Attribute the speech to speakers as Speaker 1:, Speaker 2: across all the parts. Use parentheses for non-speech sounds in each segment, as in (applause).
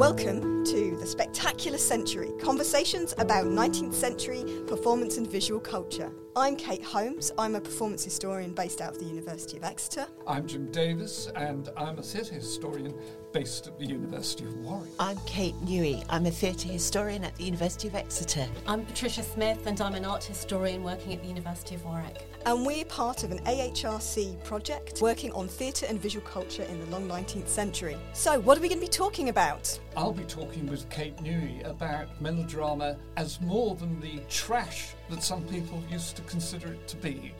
Speaker 1: Welcome to the Spectacular Century Conversations about 19th century performance and visual culture. I'm Kate Holmes. I'm a performance historian based out of the University of Exeter.
Speaker 2: I'm Jim Davis, and I'm a theatre historian based at the University of Warwick.
Speaker 3: I'm Kate Newey. I'm a theatre historian at the University of Exeter.
Speaker 4: I'm Patricia Smyth, and I'm an art historian working at the University of Warwick.
Speaker 1: And we're part of an AHRC project working on theatre and visual culture in the long 19th century. So, what are we going to be talking about?
Speaker 2: I'll be talking with Kate Newey about melodrama as more than the trash that some people used to consider it to be.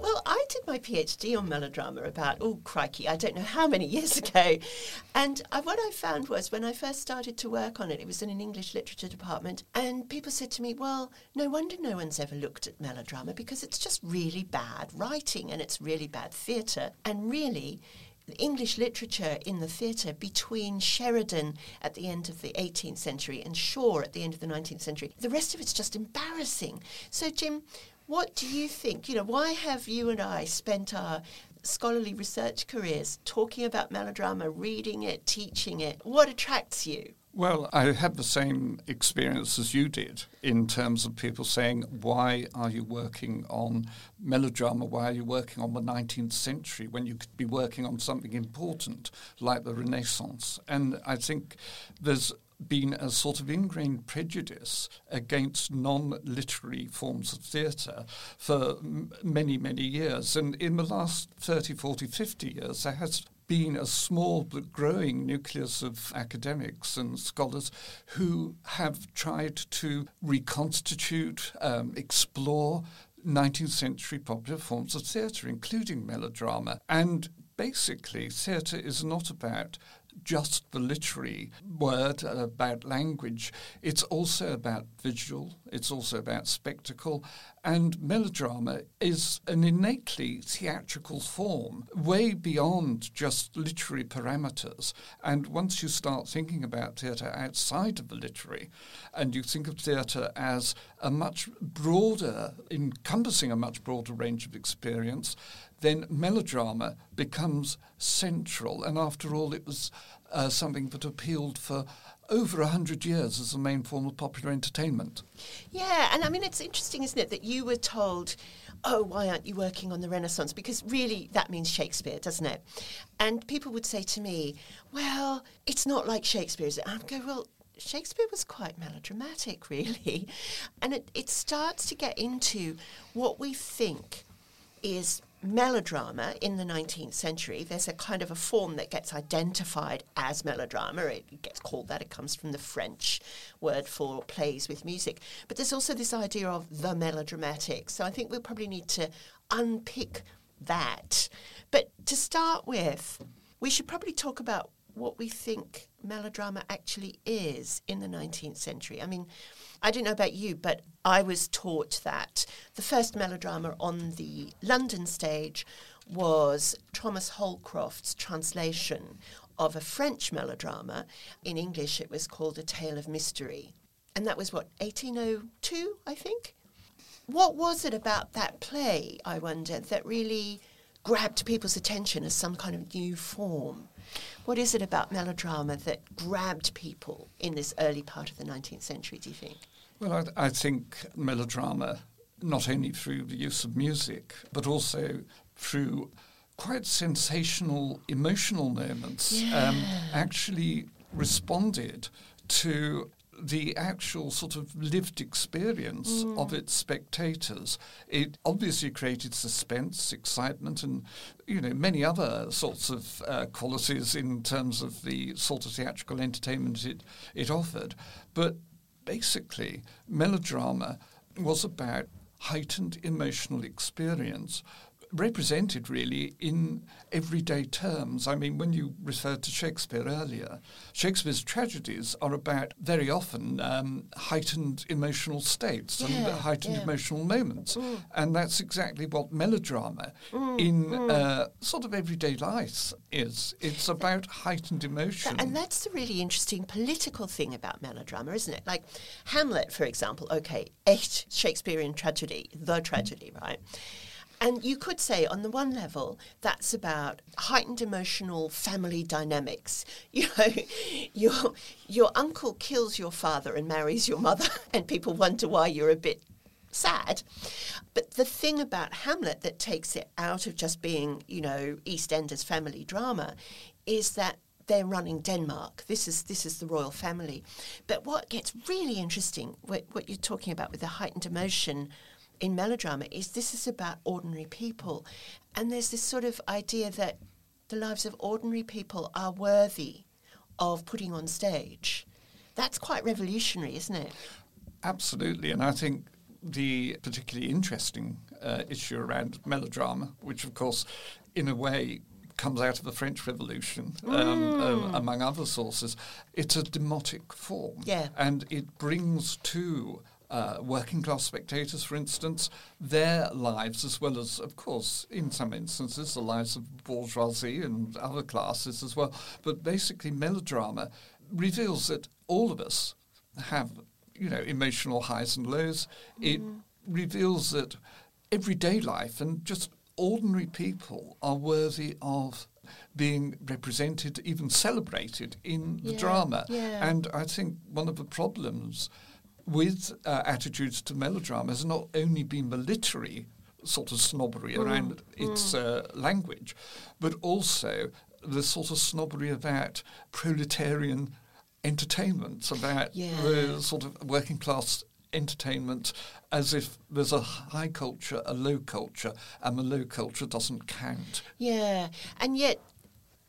Speaker 3: Well, I did my PhD on melodrama about, oh crikey, I don't know how many years (laughs) ago. And I, what I found was when I first started to work on it, it was in an English literature department, and people said to me, well, no wonder no one's ever looked at melodrama because it's just really bad writing and it's really bad theatre. And really, English literature in the theatre between Sheridan at the end of the 18th century and Shaw at the end of the 19th century. The rest of it's just embarrassing. So, Jim, what do you think? You know, why have you and I spent our scholarly research careers talking about melodrama, reading it, teaching it? What attracts you?
Speaker 2: Well, I had the same experience as you did in terms of people saying, Why are you working on melodrama? Why are you working on the 19th century when you could be working on something important like the Renaissance? And I think there's been a sort of ingrained prejudice against non literary forms of theatre for m- many, many years. And in the last 30, 40, 50 years, there has been a small but growing nucleus of academics and scholars who have tried to reconstitute, um, explore 19th century popular forms of theatre, including melodrama. And basically, theatre is not about just the literary word uh, about language. It's also about visual, it's also about spectacle, and melodrama is an innately theatrical form, way beyond just literary parameters. And once you start thinking about theatre outside of the literary, and you think of theatre as a much broader, encompassing a much broader range of experience, then melodrama becomes central. And after all, it was uh, something that appealed for over a hundred years as the main form of popular entertainment.
Speaker 3: Yeah, and I mean, it's interesting, isn't it, that you were told, oh, why aren't you working on the Renaissance? Because really, that means Shakespeare, doesn't it? And people would say to me, well, it's not like Shakespeare, is it? I'd go, well, Shakespeare was quite melodramatic, (laughs) really. And it, it starts to get into what we think is melodrama in the 19th century, there's a kind of a form that gets identified as melodrama. It gets called that. It comes from the French word for plays with music. But there's also this idea of the melodramatic. So I think we'll probably need to unpick that. But to start with, we should probably talk about what we think melodrama actually is in the 19th century. I mean, I don't know about you, but I was taught that the first melodrama on the London stage was Thomas Holcroft's translation of a French melodrama. In English, it was called A Tale of Mystery. And that was what, 1802, I think? What was it about that play, I wonder, that really grabbed people's attention as some kind of new form? What is it about melodrama that grabbed people in this early part of the 19th century, do you think?
Speaker 2: Well, I, I think melodrama, not only through the use of music, but also through quite sensational emotional moments, um,
Speaker 3: Yeah.
Speaker 2: um, actually responded to the actual sort of lived experience of its spectators. It obviously created suspense, excitement, and you know many other sorts of uh, qualities in terms of the sort of theatrical entertainment it it offered. But basically, melodrama was about heightened emotional experience represented really in everyday terms. I mean, when you referred to Shakespeare earlier, Shakespeare's tragedies are about very often um, heightened emotional states and heightened
Speaker 3: yeah.
Speaker 2: emotional moments. And that's exactly what melodrama
Speaker 3: Mm,
Speaker 2: in Uh, sort of everyday life is. It's about heightened emotion.
Speaker 3: And that's the really interesting political thing about melodrama, isn't it? Like Hamlet, for example, okay, a Shakespearean tragedy, the tragedy, right? And you could say, on the one level, that's about heightened emotional family dynamics. (laughs) You know, your your uncle kills your father and marries your mother, (laughs) and people wonder why you're a bit sad. But the thing about Hamlet that takes it out of just being, you know, EastEnders family drama is that they're running Denmark. This is this is the royal family. But what gets really interesting, what, what you're talking about with the heightened emotion in melodrama, is this is about ordinary people, and there's this sort of idea that the lives of ordinary people are worthy of putting on stage. That's quite revolutionary, isn't it?
Speaker 2: Absolutely, and I think the particularly interesting uh, issue around melodrama, which of course, in a way, comes out of the French Revolution, um,
Speaker 3: Mm.
Speaker 2: um, among other sources. It's a demotic form,
Speaker 3: Yeah.
Speaker 2: and it brings to uh, working class spectators, for instance, their lives, as well as, of course, in some instances, the lives of bourgeoisie and other classes as well. But basically, melodrama reveals that all of us have, you know, emotional highs and lows. It reveals that everyday life and just ordinary people are worthy of being represented, even celebrated in the
Speaker 3: Yeah,
Speaker 2: drama.
Speaker 3: yeah.
Speaker 2: And I think one of the problems with uh, attitudes to melodrama has not only been the literary sort of snobbery
Speaker 3: Mm,
Speaker 2: around its uh, language, but also the sort of snobbery about proletarian entertainments, about
Speaker 3: Yeah.
Speaker 2: the sort of working class entertainment as if there's a high culture, a low culture, and the low culture doesn't count.
Speaker 3: Yeah, and yet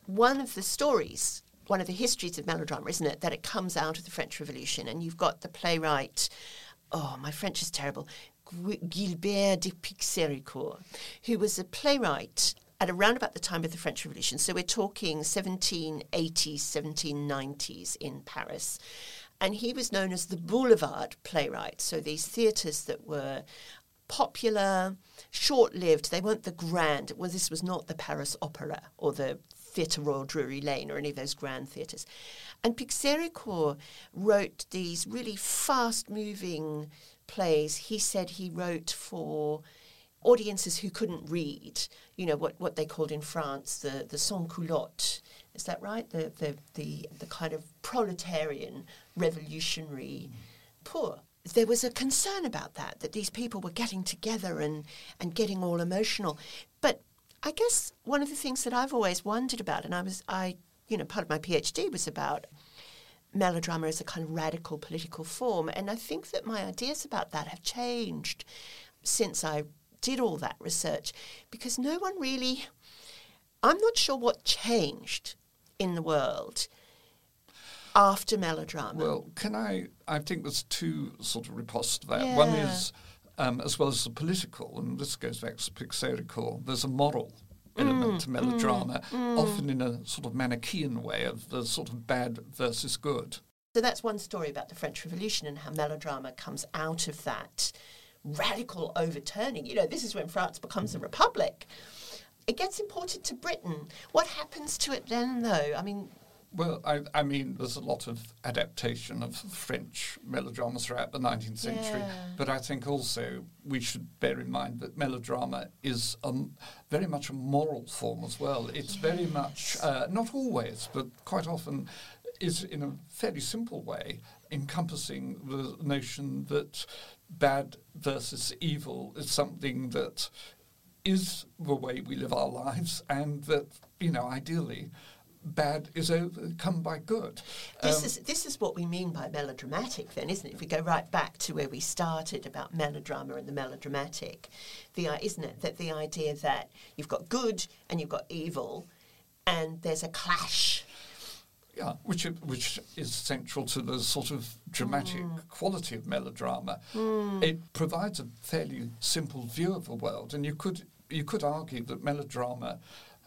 Speaker 3: one of the stories, one of the histories of melodrama, isn't it, that it comes out of the French Revolution, and you've got the playwright. Oh, my French is terrible. Guilbert de Pixérécourt, who was a playwright at around about the time of the French Revolution. So we're talking 1780s, 1790s in Paris. And he was known as the boulevard playwright. So these theatres that were popular, short lived. They weren't the grand. Well, this was not the Paris Opera or the Theatre Royal Drury Lane or any of those grand theatres. And Pixérécourt wrote these really fast moving plays. He said he wrote for audiences who couldn't read, you know, what, what they called in France the, the sans culotte. Is that right? The, the, the, the kind of proletarian, revolutionary poor. There was a concern about that, that these people were getting together and, and getting all emotional. But I guess one of the things that I've always wondered about, and I was, I, you know, part of my PhD was about melodrama as a kind of radical political form. And I think that my ideas about that have changed since I did all that research because no one really, I'm not sure what changed in the world after melodrama.
Speaker 2: Well, can I? I think there's two sort of ripostes to that. One is, um, as well as the political, and this goes back to Pixérécourt, there's a moral
Speaker 3: Mm,
Speaker 2: element to melodrama, often in a sort of Manichaean way of the sort of bad versus good.
Speaker 3: So that's one story about the French Revolution and how melodrama comes out of that radical overturning. You know, this is when France becomes a republic. It gets imported to Britain. What happens to it then, though? I mean,
Speaker 2: Well, I, I mean, there's a lot of adaptation of French melodramas throughout the 19th century,
Speaker 3: Yeah.
Speaker 2: but I think also we should bear in mind that melodrama is um, very much a moral form as well. It's very much, uh, not always, but quite often, is in a fairly simple way encompassing the notion that bad versus evil is something that is the way we live our lives, and that, you know, ideally, bad is overcome by good.
Speaker 3: This
Speaker 2: Um,
Speaker 3: is this is what we mean by melodramatic, then, isn't it? If we go right back to where we started about melodrama and the melodramatic, the isn't it that the idea that you've got good and you've got evil, and there's a clash.
Speaker 2: Yeah, which i- which is central to the sort of dramatic quality of melodrama. It provides a fairly simple view of the world, and you could you could argue that melodrama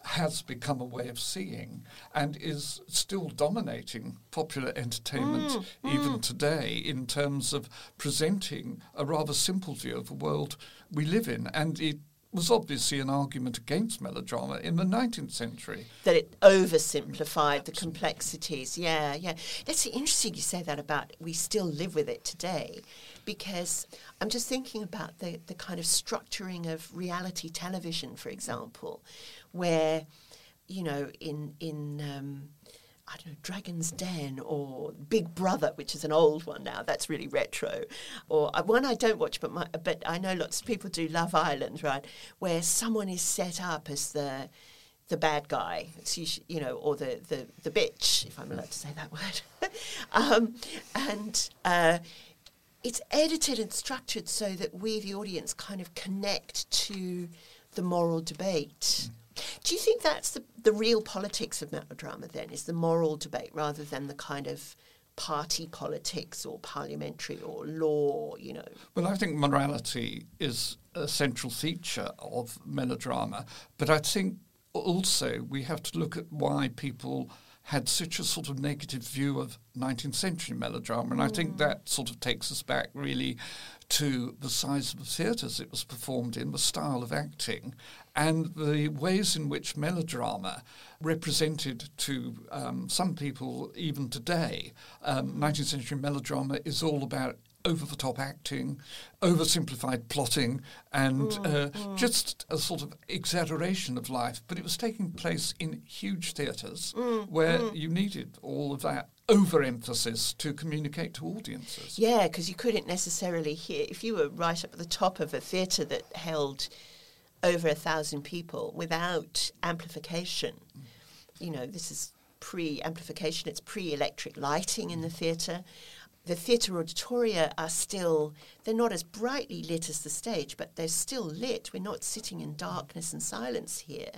Speaker 2: has become a way of seeing and is still dominating popular entertainment mm, mm. even today in terms of presenting a rather simple view of the world we live in, and it was obviously an argument against melodrama in the 19th century.
Speaker 3: That it oversimplified the complexities. Yeah, yeah. That's interesting you say that about we still live with it today because I'm just thinking about the, the kind of structuring of reality television, for example, where, you know, in, in um, I don't know, Dragon's Den or Big Brother, which is an old one now. That's really retro. Or uh, one I don't watch, but my, but I know lots of people do. Love Island, right, where someone is set up as the the bad guy, you know, or the, the, the bitch, if I'm allowed to say that (laughs) word. um, and uh, it's edited and structured so that we, the audience, kind of connect to the moral debate. Mm. Do you think that's the, the real politics of melodrama then, is the moral debate rather than the kind of party politics or parliamentary or law, you know?
Speaker 2: Well, I think morality is a central feature of melodrama, but I think also we have to look at why people had such a sort of negative view of 19th century melodrama. And mm. I think that sort of takes us back really to the size of the theatres it was performed in, the style of acting, and the ways in which melodrama represented to um, some people even today. Um, 19th century melodrama is all about over the top acting, oversimplified plotting, and mm, uh, mm. just a sort of exaggeration of life. But it was taking place in huge theatres mm, where mm. you needed all of that overemphasis to communicate to audiences.
Speaker 3: Yeah, because you couldn't necessarily hear, if you were right up at the top of a theatre that held over a thousand people without amplification, you know, this is pre amplification, it's pre electric lighting in the theatre the theatre auditoria are still, they're not as brightly lit as the stage, but they're still lit. We're not sitting in darkness and silence here.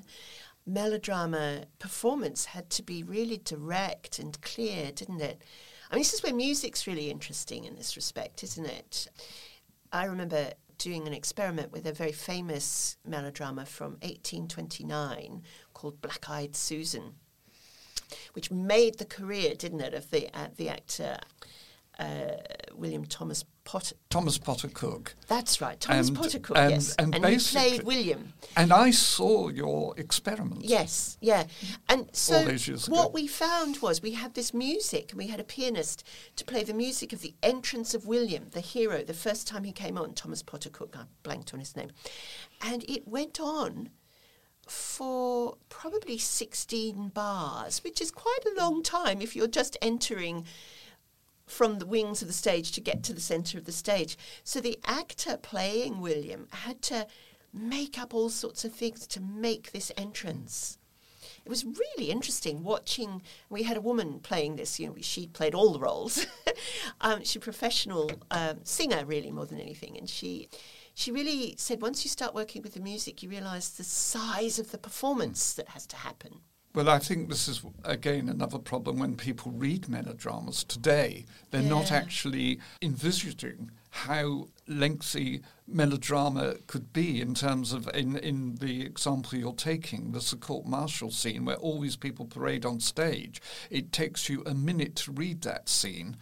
Speaker 3: Melodrama performance had to be really direct and clear, didn't it? I mean, this is where music's really interesting in this respect, isn't it? I remember doing an experiment with a very famous melodrama from 1829 called Black Eyed Susan, which made the career, didn't it, of the, uh, the actor uh, William Thomas Potter.
Speaker 2: Thomas Potter Cooke.
Speaker 3: That's right, Thomas and, Potter Cooke. And, yes, and, and he played William.
Speaker 2: And I saw your experiment.
Speaker 3: Yes, yeah. And so what we found was we had this music, and we had a pianist to play the music of the entrance of William, the hero, the first time he came on. Thomas Potter Cooke. I blanked on his name, and it went on for probably 16 bars, which is quite a long time if you're just entering from the wings of the stage to get to the center of the stage. So the actor playing William had to make up all sorts of things to make this entrance. It was really interesting watching. We had a woman playing this. You know, she played all the roles. (laughs) um, she's a professional um, singer, really, more than anything, and she she really said once you start working with the music, you realise the size of the performance that has to happen.
Speaker 2: Well, I think this is, again, another problem when people read melodramas today. They're yeah. not actually envisaging how lengthy melodrama could be in terms of, in, in the example you're taking, the court martial scene where all these people parade on stage. It takes you a minute to read that scene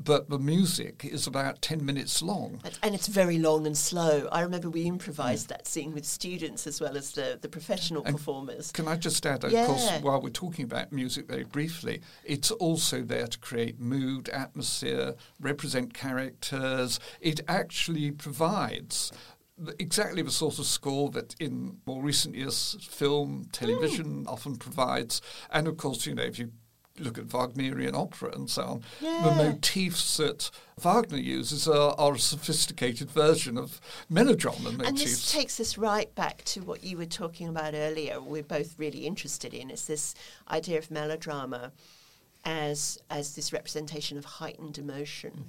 Speaker 2: but the music is about 10 minutes long.
Speaker 3: And it's very long and slow. I remember we improvised yeah. that scene with students as well as the, the professional and performers.
Speaker 2: Can I just add, of yeah. course, while we're talking about music very briefly, it's also there to create mood, atmosphere, represent characters. It actually provides exactly the sort of score that in more recent years film, television mm. often provides. And of course, you know, if you look at Wagnerian opera and so on, yeah. the motifs that Wagner uses are, are, a sophisticated version of melodrama motifs.
Speaker 3: And this takes us right back to what you were talking about earlier. We're both really interested in is this idea of melodrama as as this representation of heightened emotion. Mm.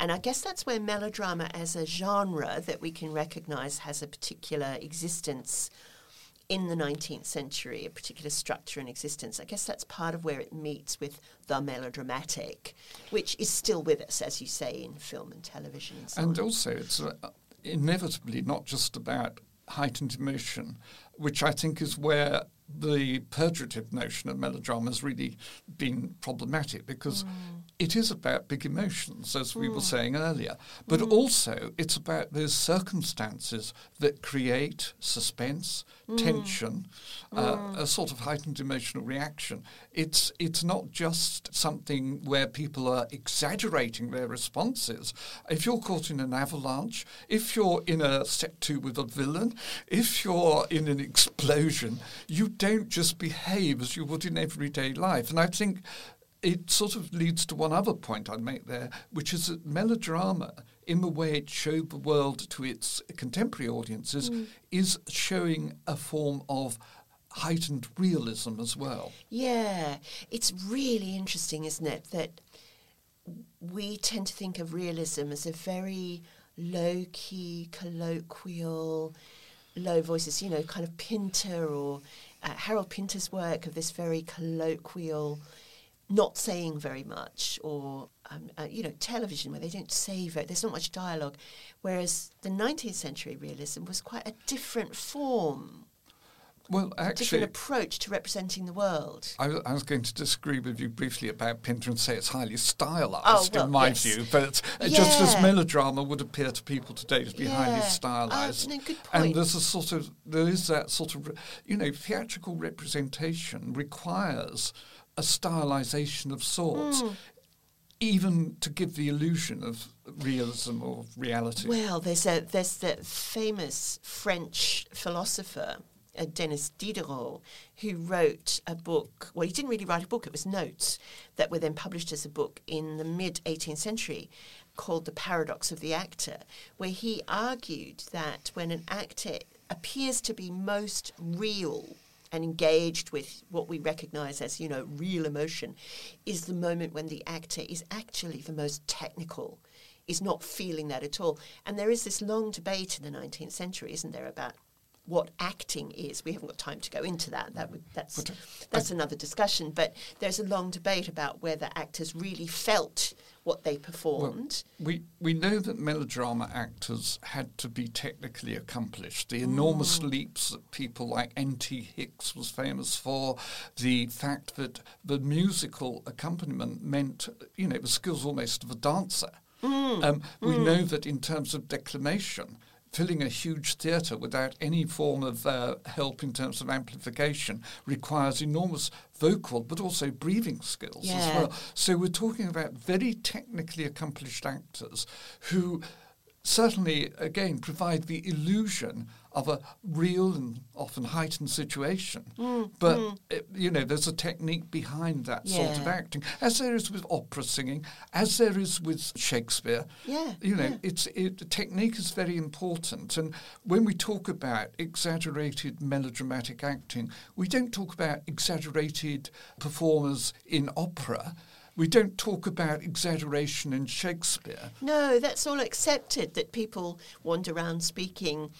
Speaker 3: And I guess that's where melodrama as a genre that we can recognize has a particular existence in the 19th century, a particular structure and existence. I guess that's part of where it meets with the melodramatic, which is still with us, as you say, in film and television. And, so
Speaker 2: and also, it's uh, inevitably not just about heightened emotion, which I think is where the perjorative notion of melodrama has really been problematic because mm. it is about big emotions, as we were mm. saying earlier, but mm. also it's about those circumstances that create suspense, tension, uh, a sort of heightened emotional reaction. It's it's not just something where people are exaggerating their responses. If you're caught in an avalanche, if you're in a set two with a villain, if you're in an explosion, you don't just behave as you would in everyday life. And I think it sort of leads to one other point I'd make there, which is that melodrama, in the way it showed the world to its contemporary audiences, mm. is showing a form of heightened realism as well.
Speaker 3: Yeah, it's really interesting, isn't it, that we tend to think of realism as a very low key, colloquial, low voices, you know, kind of Pinter or uh, Harold Pinter's work of this very colloquial, not saying very much, or, um, uh, you know, television where they don't say very, there's not much dialogue. Whereas the 19th century realism was quite a different form,
Speaker 2: Well,
Speaker 3: different
Speaker 2: actually,
Speaker 3: approach to representing the world.
Speaker 2: I, I was going to disagree with you briefly about Pinter and say it's highly stylized,
Speaker 3: Oh, well,
Speaker 2: in my
Speaker 3: yes.
Speaker 2: view, but uh, just as melodrama would appear to people today to be highly
Speaker 3: Yeah. Oh,
Speaker 2: stylized.
Speaker 3: no, good
Speaker 2: And there's a sort of, there is that sort of, you know, theatrical representation requires a stylization of sorts.
Speaker 3: Hmm.
Speaker 2: Even to give the illusion of realism or reality.
Speaker 3: Well, there's a there's the famous French philosopher uh, Denis Diderot who wrote a book. Well, he didn't really write a book; it was notes that were then published as a book in the mid 18th century, called "The Paradox of the Actor," where he argued that when an actor appears to be most real and engaged with what we recognize as, you know, real emotion, is the moment when the actor is actually the most technical, is not feeling that at all. And there is this long debate in the 19th century, isn't there, about what acting is. We haven't got time to go into that. That would, that's
Speaker 2: But, uh,
Speaker 3: that's another discussion. But there's a long debate about whether actors really felt what they performed.
Speaker 2: We we know that melodrama actors had to be technically accomplished. The
Speaker 3: Mm.
Speaker 2: enormous leaps that people like N.T. Hicks was famous for, the fact that the musical accompaniment meant, you know, the skills almost of a dancer.
Speaker 3: Mm.
Speaker 2: Um, we know that in terms of declamation, filling a huge theatre without any form of uh, help in terms of amplification requires enormous vocal but also breathing skills as well. So we're talking about very technically accomplished actors who certainly, again, provide the illusion of a real and often heightened situation.
Speaker 3: Mm,
Speaker 2: but, it- you know, there's a technique behind that sort of acting, as there is with opera singing, as there is with Shakespeare.
Speaker 3: Yeah,
Speaker 2: You know,
Speaker 3: yeah.
Speaker 2: it's it, the technique is very important. And when we talk about exaggerated melodramatic acting, we don't talk about exaggerated performers in opera. We don't talk about exaggeration in Shakespeare.
Speaker 3: No, that's all accepted that people wander around speaking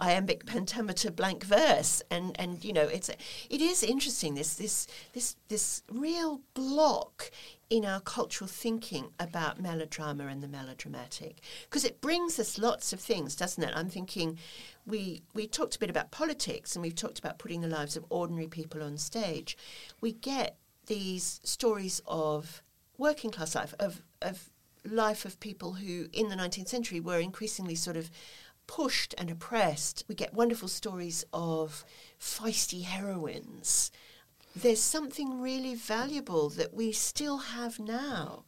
Speaker 3: iambic pentameter blank verse and and you know it's it is interesting this this this this real block in our cultural thinking about melodrama and the melodramatic. Because it brings us lots of things doesn't it? I'm thinking we we talked a bit about politics and we've talked about putting the lives of ordinary people on stage. We get these stories of working class life, of, of life of people who in the 19th century were increasingly sort of pushed and oppressed. We get wonderful stories of feisty heroines. There's something really valuable that we still have now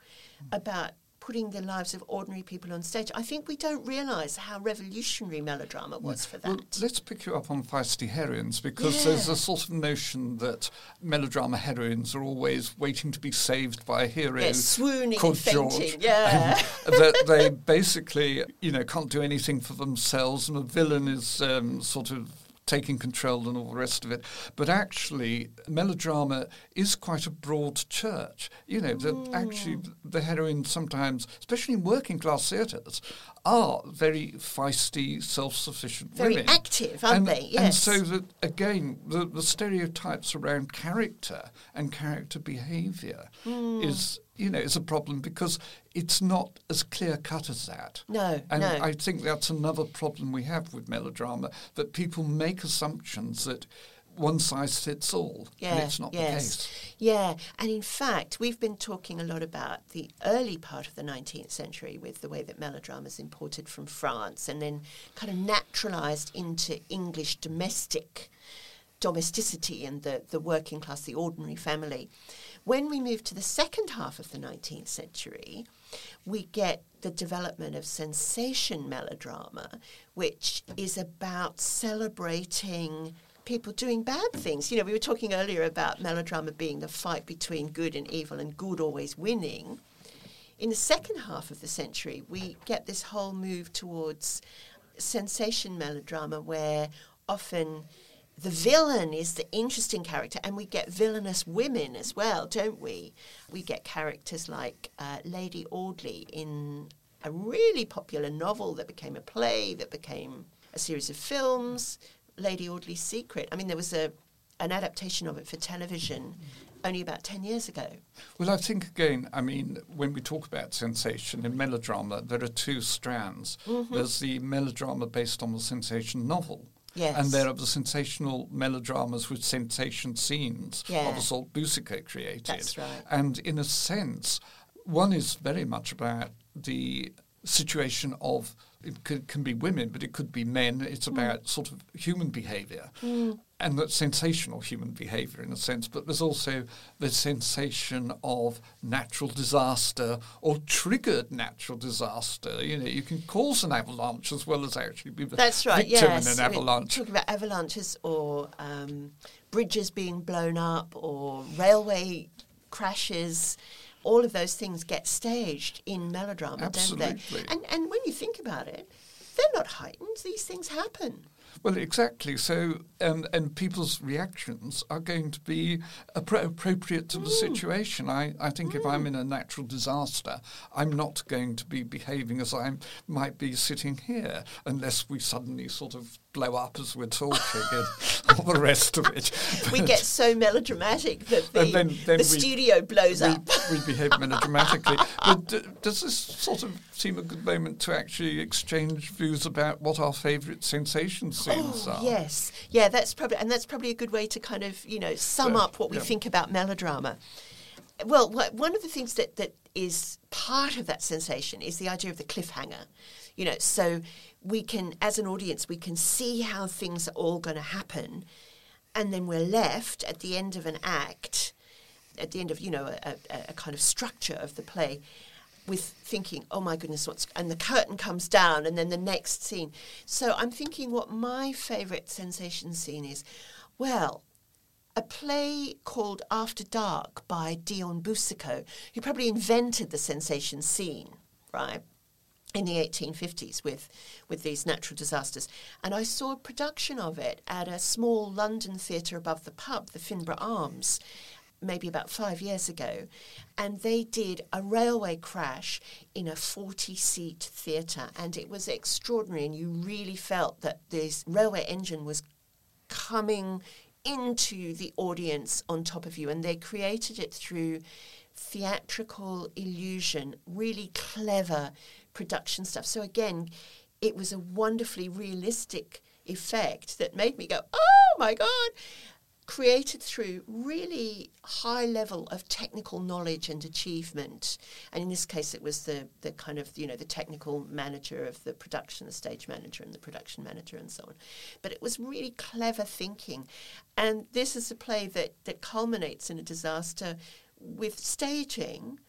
Speaker 3: about putting the lives of ordinary people on stage. I think we don't realise how revolutionary melodrama was for that.
Speaker 2: Well, let's pick you up on feisty heroines because there's a sort of notion that melodrama heroines are always waiting to be saved by a hero
Speaker 3: Yeah, swooning,
Speaker 2: called
Speaker 3: fainting,
Speaker 2: George.
Speaker 3: yeah.
Speaker 2: that they basically, you know, can't do anything for themselves, and the villain is um, sort of taking control and all the rest of it. But actually, melodrama is quite a broad church. You know, that actually mm. the heroine sometimes, especially in working class theatres, are very feisty, self-sufficient
Speaker 3: Very
Speaker 2: women.
Speaker 3: active, aren't
Speaker 2: and,
Speaker 3: they?
Speaker 2: And so that again, the, the stereotypes around character and character behaviour
Speaker 3: Hmm.
Speaker 2: is you know is a problem because it's not as clear cut as that.
Speaker 3: No,
Speaker 2: and
Speaker 3: no.
Speaker 2: I think that's another problem we have with melodrama that people make assumptions that one size fits all.
Speaker 3: Yeah,
Speaker 2: and it's not
Speaker 3: yes.
Speaker 2: the case.
Speaker 3: Yeah, and in fact, we've been talking a lot about the early part of the 19th century with the way that melodrama is imported from France and then kind of naturalized into English domestic domesticity and the, the working class, the ordinary family. When we move to the second half of the 19th century, we get the development of sensation melodrama, which is about celebrating people doing bad things. You know, we were talking earlier about melodrama being the fight between good and evil and good always winning. In the second half of the century, we get this whole move towards sensation melodrama where often the villain is the interesting character, and we get villainous women as well, don't we? We get characters like uh, Lady Audley in a really popular novel that became a play, that became a series of films, Lady Audley's Secret. I mean, there was a an adaptation of it for television only about 10 years ago.
Speaker 2: Well, I think again, I mean, when we talk about sensation in melodrama, there are two strands.
Speaker 3: Mm-hmm.
Speaker 2: There's the melodrama based on the sensation novel.
Speaker 3: Yes.
Speaker 2: And there are the sensational melodramas with sensation scenes
Speaker 3: Yeah.
Speaker 2: of the salt Boucicault created.
Speaker 3: That's right.
Speaker 2: And in a sense, one is very much about the situation of it could, can be women, but it could be men. It's about sort of human behaviour. And that's sensational human behaviour in a sense, but there's also the sensation of natural disaster or triggered natural disaster. You know, you can cause an avalanche as well as actually be the
Speaker 3: That's right,
Speaker 2: victim
Speaker 3: yes.
Speaker 2: in an
Speaker 3: I mean,
Speaker 2: avalanche.
Speaker 3: talking about avalanches or um, bridges being blown up or railway crashes. All of those things get staged in melodrama, don't they? And, and when you think about it, they're not heightened. These things happen.
Speaker 2: Well, exactly. So, and and people's reactions are going to be appro- appropriate to the mm. situation. I, I think if I'm mm. in a natural disaster, I'm not going to be behaving as I might be sitting here, unless we suddenly sort of blow up as we're talking and (laughs) all the rest of it. (laughs)
Speaker 3: We get so melodramatic that the,
Speaker 2: then- then
Speaker 3: the
Speaker 2: we-
Speaker 3: studio blows
Speaker 2: we,
Speaker 3: up.
Speaker 2: we behave (laughs) melodramatically. But d- does this sort of seem a good moment to actually exchange views about what our favourite sensation oh, scenes
Speaker 3: Oh,
Speaker 2: are?
Speaker 3: yes. Yeah, that's probably and that's probably a good way to kind of, you know, sum
Speaker 2: So,
Speaker 3: up what we
Speaker 2: yeah.
Speaker 3: think about melodrama. Well, wha- one of the things that, that is part of that sensation is the idea of the cliffhanger. You know, so we can, as an audience, we can see how things are all going to happen, and then we're left at the end of an act, at the end of you know a, a, a kind of structure of the play, with thinking, oh my goodness, what's and the curtain comes down, and then the next scene. So I'm thinking what my favourite sensation scene is. Well, a play called After Dark by Dion Boucicault, who probably invented the sensation scene, right? In the 1850s with, with these natural disasters. And I saw a production of it at a small London theatre above the pub, the Finborough Arms, maybe about five years ago. And they did a railway crash in a 40 seat theatre. And it was extraordinary. And you really felt that this railway engine was coming into the audience on top of you. And they created it through theatrical illusion, really clever production stuff. So, again, it was a wonderfully realistic effect that made me go, oh my God! Created through really high level of technical knowledge and achievement, and in this case, it was the the kind of you know the technical manager of the production, the stage manager, and the production manager, and so on. But it was really clever thinking, and this is a play that that culminates in a disaster with staging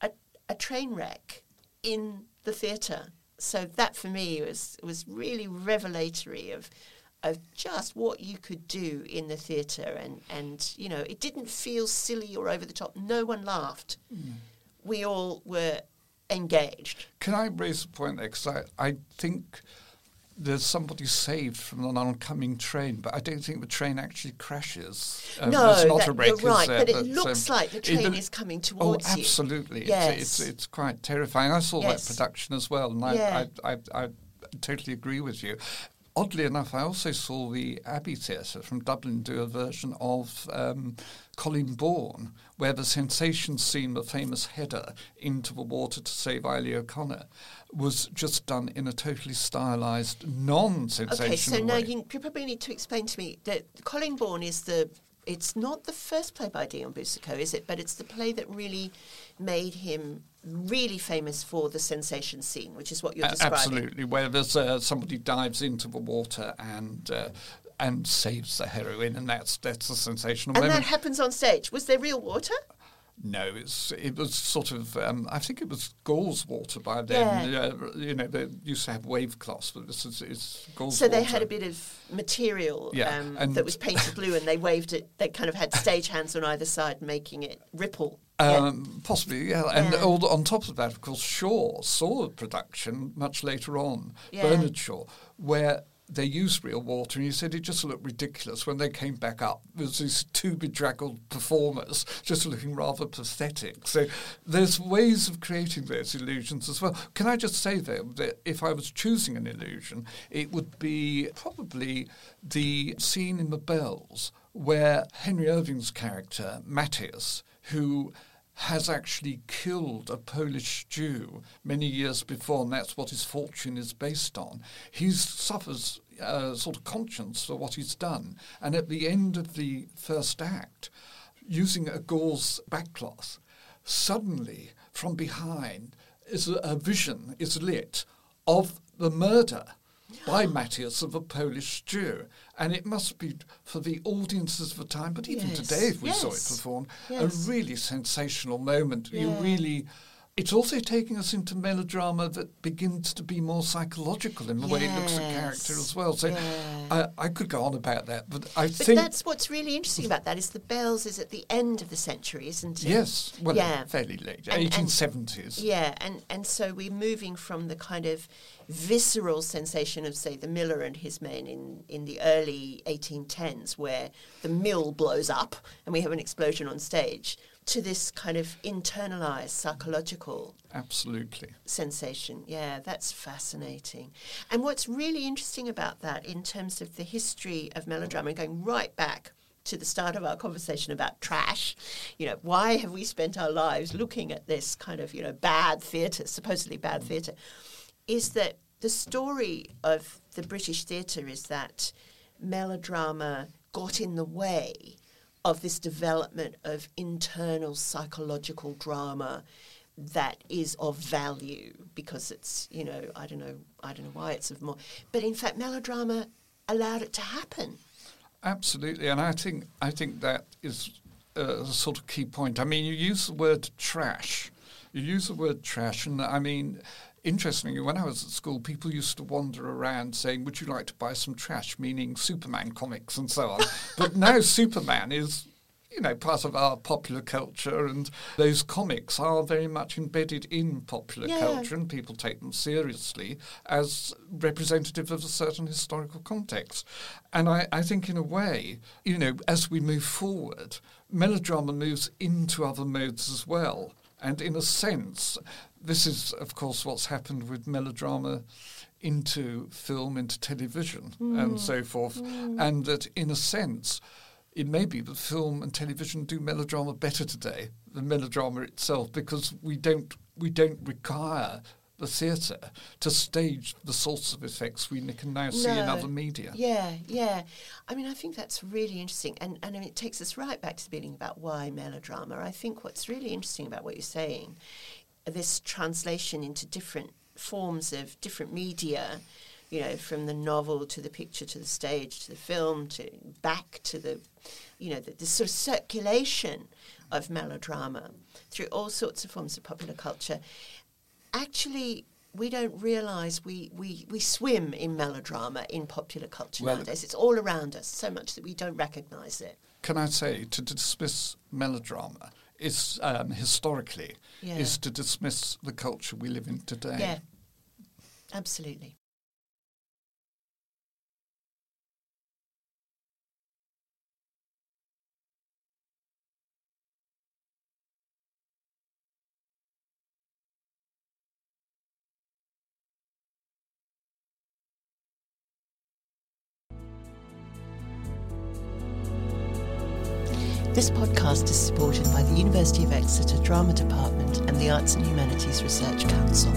Speaker 3: a, a train wreck in the theatre. So that for me was was really revelatory of of just what you could do in the theatre and, and you know, it didn't feel silly or over the top. No one laughed. Mm. We all were engaged.
Speaker 2: Can I raise a point there? Because I, I think there's somebody saved from an oncoming train, but I don't think the train actually crashes. Um,
Speaker 3: no,
Speaker 2: there's not
Speaker 3: that-
Speaker 2: a wreck,
Speaker 3: you're right,
Speaker 2: there?
Speaker 3: but it looks
Speaker 2: um,
Speaker 3: like the train is coming
Speaker 2: Oh,
Speaker 3: towards you.
Speaker 2: absolutely.
Speaker 3: Yes.
Speaker 2: It's, it's, it's quite terrifying. I saw
Speaker 3: Yes.
Speaker 2: that production as well, and
Speaker 3: Yeah.
Speaker 2: I, I, I, I totally agree with you. Oddly enough, I also saw the Abbey Theatre from Dublin do a version of um, Colleen Bawn, where the sensation scene, the famous header into the water to save Eily O'Connor, was just done in a totally stylized, non-sensational
Speaker 3: Okay, so now you, you probably need to explain to me that Colleen Bawn is the. It's not the first play by Dion Boucicault, is it? But it's the play that really made him really famous for the sensation scene, which is what you're describing.
Speaker 2: Absolutely, where there's uh, somebody dives into the water and uh, and saves the heroine, and that's that's a sensational moment.
Speaker 3: And
Speaker 2: moment.
Speaker 3: that happens on stage. Was there real water?
Speaker 2: No, it's it was sort of um, I think it was gauze water by then.
Speaker 3: Yeah.
Speaker 2: Uh, you know, they used to have wave cloths, but this is it's gauze
Speaker 3: So
Speaker 2: water.
Speaker 3: they had a bit of material
Speaker 2: Yeah,
Speaker 3: um, that was painted blue, and they waved it. They kind of had stage hands on either side, making it ripple. Yeah.
Speaker 2: Um, Possibly, yeah. And
Speaker 3: Yeah.
Speaker 2: all, on top of that, of course, Shaw saw a production much later on,
Speaker 3: Yeah.
Speaker 2: Bernard Shaw, where they used real water, and he said it just looked ridiculous when they came back up. There was these two bedraggled performers just looking rather pathetic. So there's ways of creating those illusions as well. Can I just say though that if I was choosing an illusion, it would be probably the scene in The Bells where Henry Irving's character Matthias, who has actually killed a Polish Jew many years before, and that's what his fortune is based on. He suffers a sort of conscience for what he's done. And at the end of the first act, using a gauze backcloth, suddenly from behind is a, a vision is lit of the murder by Matthias of a Polish Jew. And it must be for the audiences of the time, but even
Speaker 3: Yes,
Speaker 2: today, if we saw it performed,
Speaker 3: yes.
Speaker 2: a really sensational moment. You really. It's also taking us into melodrama that begins to be more psychological in the way it looks at character as well. So
Speaker 3: yeah.
Speaker 2: I, I could go on about that, but I
Speaker 3: But
Speaker 2: think
Speaker 3: that's what's really interesting about that is the bells is at the end of the century, isn't it?
Speaker 2: yes, well,
Speaker 3: yeah.
Speaker 2: fairly late, eighteen seventies.
Speaker 3: Yeah, and, and so we're moving from the kind of visceral sensation of, say, the miller and his men in, in the early 1810s, where the mill blows up and we have an explosion on stage, to this kind of internalized psychological
Speaker 2: Absolutely.
Speaker 3: sensation. Yeah, that's fascinating. And what's really interesting about that in terms of the history of melodrama, and going right back to the start of our conversation about trash, you know, why have we spent our lives looking at this kind of, you know, bad theatre, supposedly bad mm. theatre, is that the story of the British theatre is that melodrama got in the way of this development of internal psychological drama that is of value because it's you know I don't know I don't know why it's of more but in fact melodrama allowed it to happen
Speaker 2: Absolutely, and I think I think that is a sort of key point. I mean, you use the word trash. You use the word trash, and I mean, interestingly, when I was at school, people used to wander around saying, "Would you like to buy some trash?" Meaning Superman comics and so on. (laughs) but now Superman is you know, part of our popular culture, and those comics are very much embedded in popular
Speaker 3: Yeah.
Speaker 2: culture, and people take them seriously as representative of a certain historical context. And I, I think, in a way, you know, as we move forward, melodrama moves into other modes as well. And in a sense, this is, of course, what's happened with melodrama into film, into television, and mm. so forth. Mm. And that, in a sense, it may be that film and television do melodrama better today than melodrama itself because we don't we don't require the theatre to stage the sorts of effects we can now see in other media.
Speaker 3: Yeah, yeah. I mean, I think that's really interesting. And, and I mean, it takes us right back to the beginning about why melodrama. I think what's really interesting about what you're saying, this translation into different forms of different media, you know, from the novel to the picture to the stage to the film to back to the, you know, the, the sort of circulation of melodrama through all sorts of forms of popular culture. Actually, we don't realise we, we, we swim in melodrama in popular culture
Speaker 2: Well-
Speaker 3: nowadays. It's all around us so much that we don't recognise it.
Speaker 2: Can I say to dismiss melodrama is um, historically
Speaker 3: Yeah.
Speaker 2: is to dismiss the culture we live in today.
Speaker 3: Yeah, absolutely. This podcast is supported by the University of Exeter Drama Department and the Arts and Humanities Research Council.